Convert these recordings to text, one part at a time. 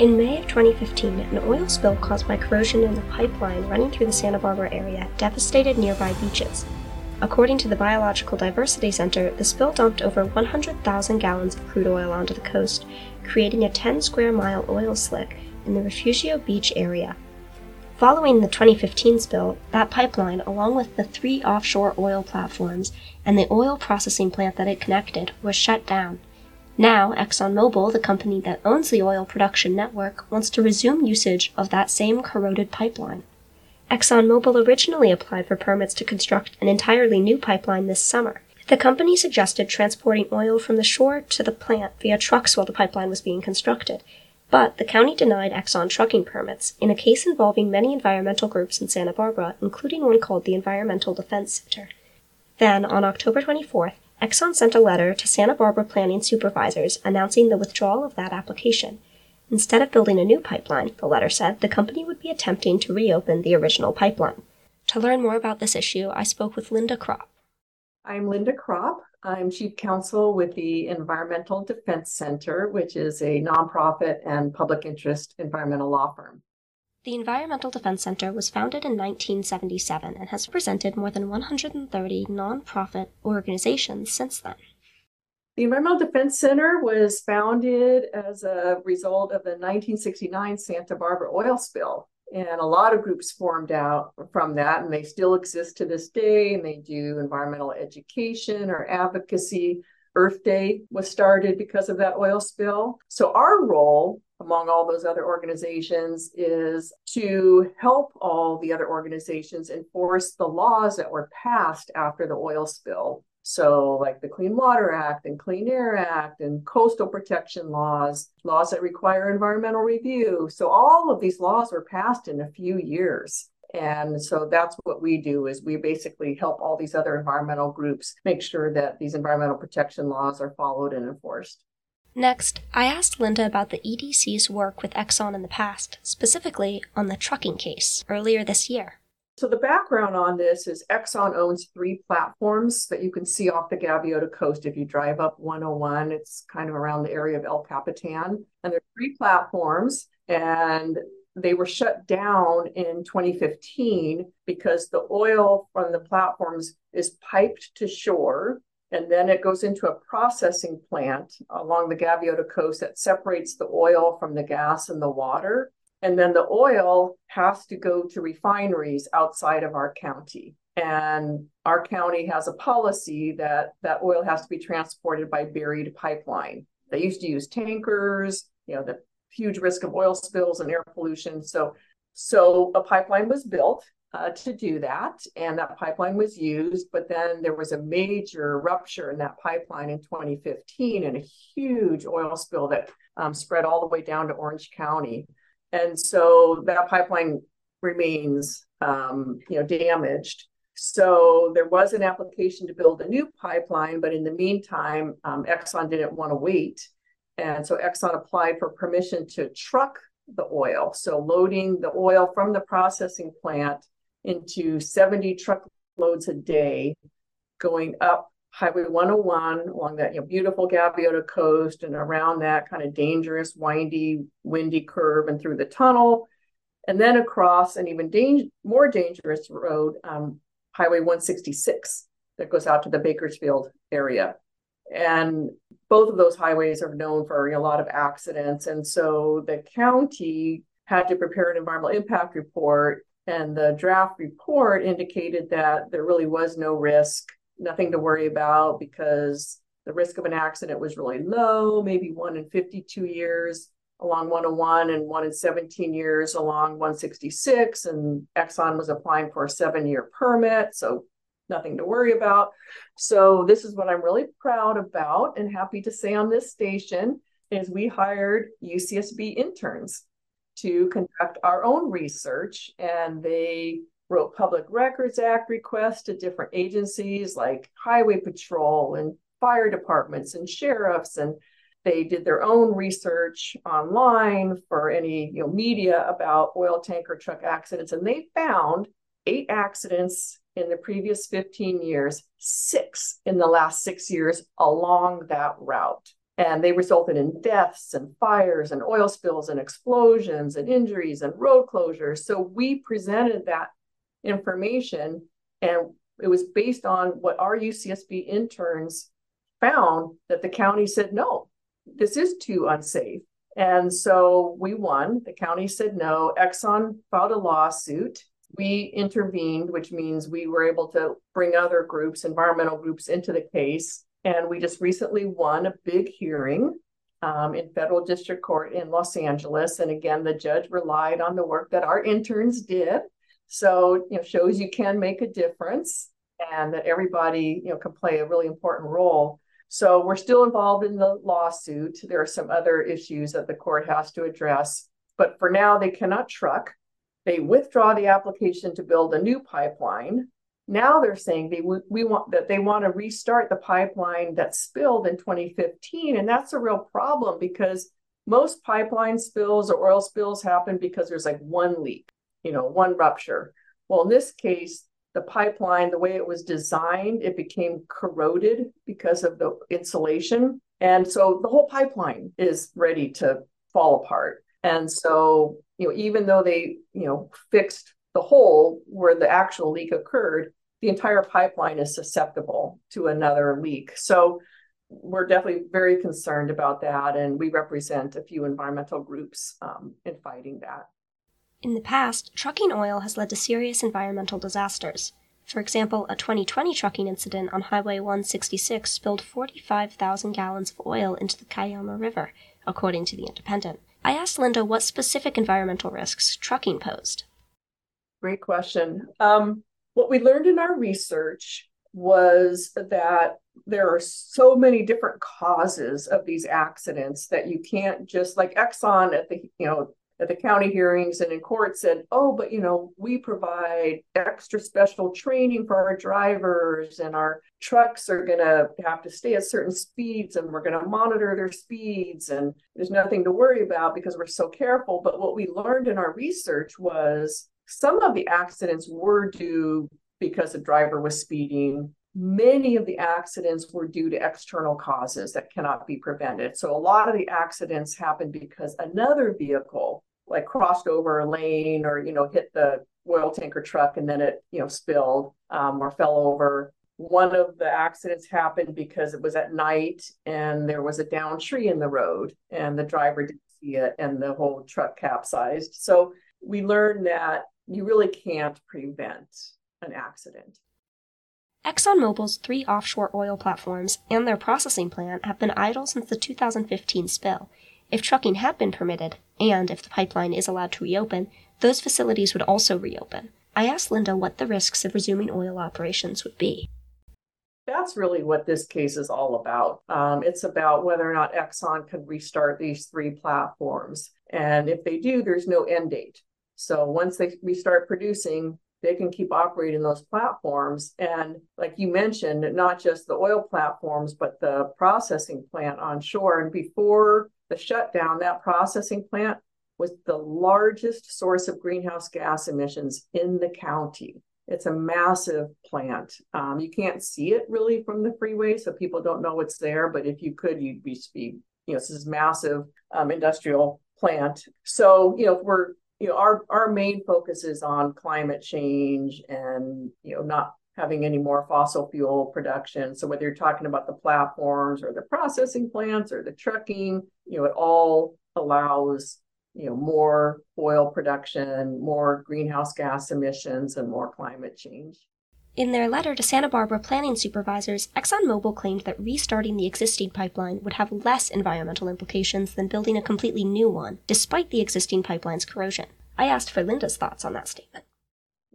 In May of 2015, an oil spill caused by corrosion in the pipeline running through the Santa Barbara area devastated nearby beaches. According to the Biological Diversity Center, the spill dumped over 100,000 gallons of crude oil onto the coast, creating a 10 square mile oil slick in the Refugio Beach area. Following the 2015 spill, that pipeline, along with the three offshore oil platforms and the oil processing plant that it connected, was shut down. Now, ExxonMobil, the company that owns the oil production network, wants to resume usage of that same corroded pipeline. ExxonMobil originally applied for permits to construct an entirely new pipeline this summer. The company suggested transporting oil from the shore to the plant via trucks while the pipeline was being constructed, but the county denied Exxon trucking permits in a case involving many environmental groups in Santa Barbara, including one called the Environmental Defense Center. Then, on October 24th, Exxon sent a letter to Santa Barbara planning supervisors announcing the withdrawal of that application. Instead of building a new pipeline, the letter said the company would be attempting to reopen the original pipeline. To learn more about this issue, I spoke with Linda Krop. I'm Linda Krop. I'm Chief Counsel with the Environmental Defense Center, which is a nonprofit and public interest environmental law firm. The Environmental Defense Center was founded in 1977 and has represented more than 130 nonprofit organizations since then. The Environmental Defense Center was founded as a result of the 1969 Santa Barbara oil spill. And a lot of groups formed out from that, and they still exist to this day. And they do environmental education or advocacy. Earth Day was started because of that oil spill. So, our role among all those other organizations is to help all the other organizations enforce the laws that were passed after the oil spill. So, like the Clean Water Act and Clean Air Act and coastal protection laws, laws that require environmental review. So, all of these laws were passed in a few years. And so that's what we do is we basically help all these other environmental groups make sure that these environmental protection laws are followed and enforced. Next, I asked Linda about the EDC's work with Exxon in the past, specifically on the trucking case earlier this year. So, the background on this is Exxon owns three platforms that you can see off the Gaviota coast if you drive up 101. It's kind of around the area of El Capitan. And there are three platforms, and they were shut down in 2015 because the oil from the platforms is piped to shore and then it goes into a processing plant along the Gaviota coast that separates the oil from the gas and the water. And then the oil has to go to refineries outside of our county. And our county has a policy that that oil has to be transported by buried pipeline. They used to use tankers, you know, the huge risk of oil spills and air pollution. So, so a pipeline was built uh, to do that. And that pipeline was used, but then there was a major rupture in that pipeline in 2015 and a huge oil spill that um, spread all the way down to Orange County. And so that pipeline remains, um, you know, damaged. So there was an application to build a new pipeline, but in the meantime, um, Exxon didn't want to wait. And so Exxon applied for permission to truck the oil. So loading the oil from the processing plant into 70 truckloads a day going up Highway 101 along that you know, beautiful Gaviota coast and around that kind of dangerous, windy, windy curve and through the tunnel, and then across an even dang- more dangerous road, um, Highway 166, that goes out to the Bakersfield area. And both of those highways are known for a lot of accidents. And so the county had to prepare an environmental impact report and the draft report indicated that there really was no risk, nothing to worry about because the risk of an accident was really low, maybe one in 52 years along 101 and one in 17 years along 166. And Exxon was applying for a seven year permit. So nothing to worry about. So this is what I'm really proud about and happy to say on this station is we hired UCSB interns to conduct our own research and they wrote public records act requests to different agencies like highway patrol and fire departments and sheriffs and they did their own research online for any you know media about oil tanker truck accidents and they found eight accidents in the previous 15 years six in the last six years along that route and they resulted in deaths and fires and oil spills and explosions and injuries and road closures. So we presented that information and it was based on what our UCSB interns found that the county said, no, this is too unsafe. And so we won. The county said no. Exxon filed a lawsuit. We intervened, which means we were able to bring other groups, environmental groups, into the case. And we just recently won a big hearing um, in federal district court in Los Angeles. And again, the judge relied on the work that our interns did. So, you know, shows you can make a difference and that everybody, you know, can play a really important role. So we're still involved in the lawsuit. There are some other issues that the court has to address. But for now, they cannot truck. They withdraw the application to build a new pipeline. Now they're saying they we want that they want to restart the pipeline that spilled in 2015, and that's a real problem because most pipeline spills or oil spills happen because there's like one leak, you know, one rupture. Well, in this case, the pipeline, the way it was designed, it became corroded because of the insulation. And so the whole pipeline is ready to fall apart. And so, you know, even though they, you know, fixed the hole where the actual leak occurred, the entire pipeline is susceptible to another leak. So we're definitely very concerned about that. And we represent a few environmental groups um, in fighting that. In the past, trucking oil has led to serious environmental disasters. For example, a 2020 trucking incident on Highway 166 spilled 45,000 gallons of oil into the Cuyama River, according to The Independent. I asked Linda what specific environmental risks trucking posed. Great question. Um, what we learned in our research was that there are so many different causes of these accidents that you can't just like Exxon at the you know at the county hearings and in court said, oh, but you know, we provide extra special training for our drivers and our trucks are going to have to stay at certain speeds and we're going to monitor their speeds and there's nothing to worry about because we're so careful. But what we learned in our research was some of the accidents were due because the driver was speeding. Many of the accidents were due to external causes that cannot be prevented. So, a lot of the accidents happened because another vehicle, like crossed over a lane or, you know, hit the oil tanker truck and then it, you know, spilled um, or fell over. One of the accidents happened because it was at night and there was a down tree in the road and the driver didn't see it and the whole truck capsized. So, we learned that you really can't prevent an accident. ExxonMobil's three offshore oil platforms and their processing plant have been idle since the 2015 spill. If trucking had been permitted, and if the pipeline is allowed to reopen, those facilities would also reopen. I asked Linda what the risks of resuming oil operations would be. That's really what this case is all about. Um, it's about whether or not Exxon can restart these three platforms. And if they do, there's no end date. So once they restart producing, they can keep operating those platforms. And like you mentioned, not just the oil platforms, but the processing plant onshore. And before the shutdown, that processing plant was the largest source of greenhouse gas emissions in the county. It's a massive plant. Um, you can't see it really from the freeway, so people don't know it's there. But if you could, you'd be, you know, this is massive um, industrial plant. So, you know, we're you know our our main focus is on climate change and you know not having any more fossil fuel production so whether you're talking about the platforms or the processing plants or the trucking you know it all allows you know more oil production more greenhouse gas emissions and more climate change in their letter to Santa Barbara planning supervisors, ExxonMobil claimed that restarting the existing pipeline would have less environmental implications than building a completely new one, despite the existing pipeline's corrosion. I asked for Linda's thoughts on that statement.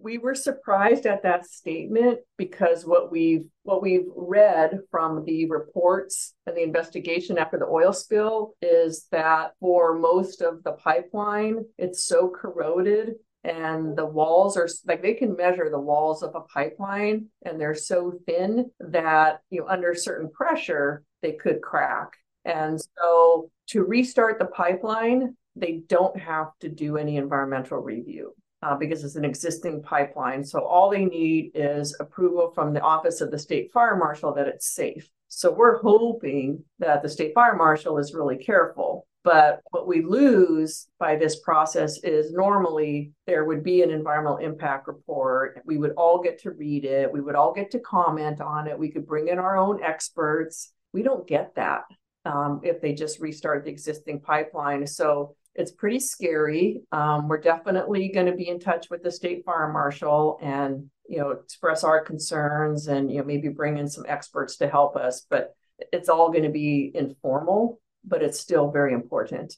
We were surprised at that statement because what we've what we've read from the reports and the investigation after the oil spill is that for most of the pipeline, it's so corroded and the walls are like they can measure the walls of a pipeline and they're so thin that you know under certain pressure they could crack. And so to restart the pipeline they don't have to do any environmental review uh, because it's an existing pipeline. So all they need is approval from the Office of the State Fire Marshal that it's safe. So we're hoping that the State Fire Marshal is really careful. But what we lose by this process is normally there would be an environmental impact report. We would all get to read it. We would all get to comment on it. We could bring in our own experts. We don't get that um, if they just restart the existing pipeline. So it's pretty scary. Um, we're definitely going to be in touch with the state fire marshal and you know express our concerns and you know maybe bring in some experts to help us. But it's all going to be informal, but it's still very important.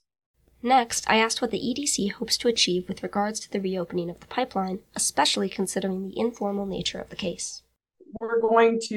Next, I asked what the EDC hopes to achieve with regards to the reopening of the pipeline, especially considering the informal nature of the case. We're going to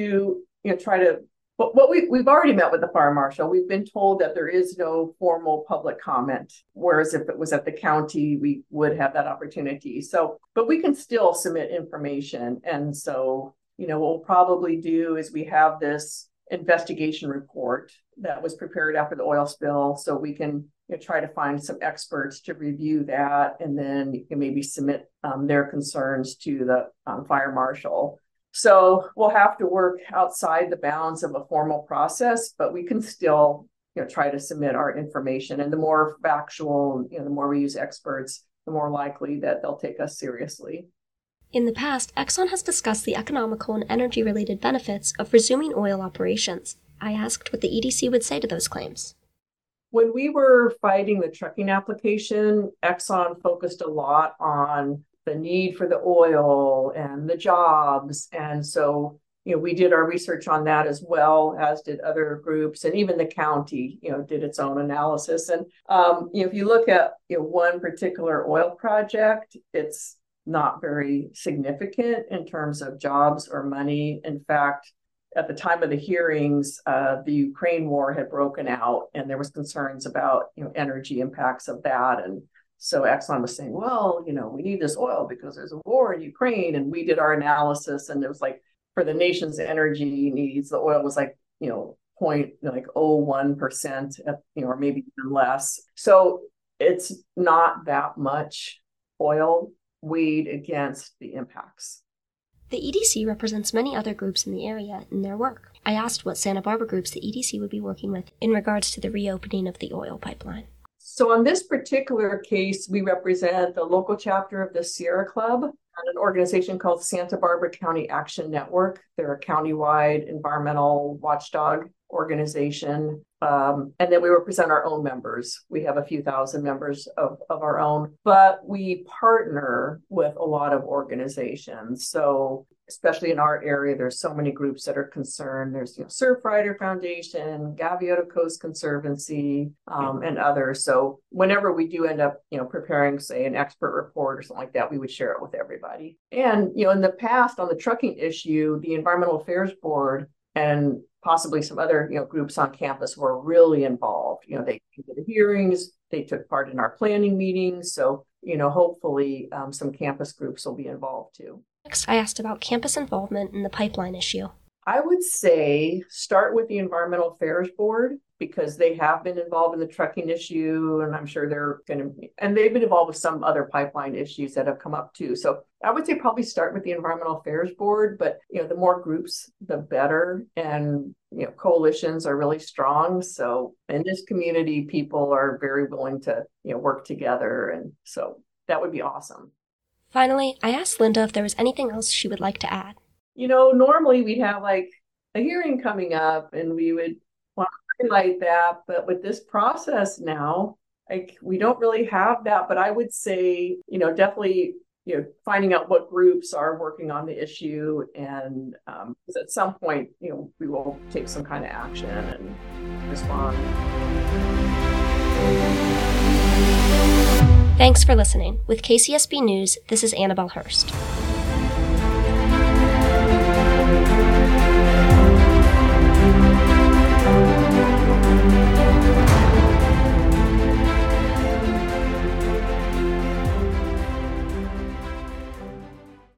you know try to but what we, we've already met with the fire marshal. We've been told that there is no formal public comment, whereas if it was at the county, we would have that opportunity. So, but we can still submit information. And so, you know, what we'll probably do is we have this investigation report that was prepared after the oil spill. So we can you know, try to find some experts to review that and then you can maybe submit um, their concerns to the um, fire marshal. So we'll have to work outside the bounds of a formal process, but we can still, you know, try to submit our information. And the more factual, you know, the more we use experts, the more likely that they'll take us seriously. In the past, Exxon has discussed the economical and energy related benefits of resuming oil operations. I asked what the EDC would say to those claims. When we were fighting the trucking application, Exxon focused a lot on the need for the oil and the jobs. And so, you know, we did our research on that as well, as did other groups, and even the county, you know, did its own analysis. And um, you know, if you look at you know one particular oil project, it's not very significant in terms of jobs or money. In fact, at the time of the hearings, uh, the Ukraine war had broken out, and there was concerns about you know energy impacts of that, and so Exxon was saying, well, you know, we need this oil because there's a war in Ukraine. And we did our analysis and it was like for the nation's energy needs, the oil was like, you know, point like 0.01%, uh, you know, or maybe even less. So it's not that much oil weighed against the impacts. The EDC represents many other groups in the area in their work. I asked what Santa Barbara groups the EDC would be working with in regards to the reopening of the oil pipeline. So, on this particular case, we represent the local chapter of the Sierra Club and an organization called Santa Barbara County Action Network. They're a countywide environmental watchdog organization. Um, and then we represent our own members. We have a few thousand members of, of our own, but we partner with a lot of organizations. So especially in our area, there's so many groups that are concerned. There's you know, Surfrider Foundation, Gaviota Coast Conservancy, um, and others. So whenever we do end up, you know, preparing, say, an expert report or something like that, we would share it with everybody. And you know, in the past on the trucking issue, the Environmental Affairs Board and possibly some other you know groups on campus were really involved. You know, they came to the hearings, they took part in our planning meetings. So you know, hopefully um, some campus groups will be involved too. Next, I asked about campus involvement in the pipeline issue. I would say start with the Environmental Affairs Board because they have been involved in the trucking issue, and I'm sure they're going to, and they've been involved with some other pipeline issues that have come up too. So I would say probably start with the Environmental Affairs Board, but you know, the more groups, the better, and you know, coalitions are really strong. So in this community, people are very willing to you know work together, and so that would be awesome. Finally, I asked Linda if there was anything else she would like to add. You know, normally we'd have like a hearing coming up and we would want to highlight that, but with this process now, like we don't really have that. But I would say, you know, definitely, you know, finding out what groups are working on the issue, and um, at some point, you know, we will take some kind of action and respond. Thanks for listening. With KCSB News, this is Annabelle Hurst.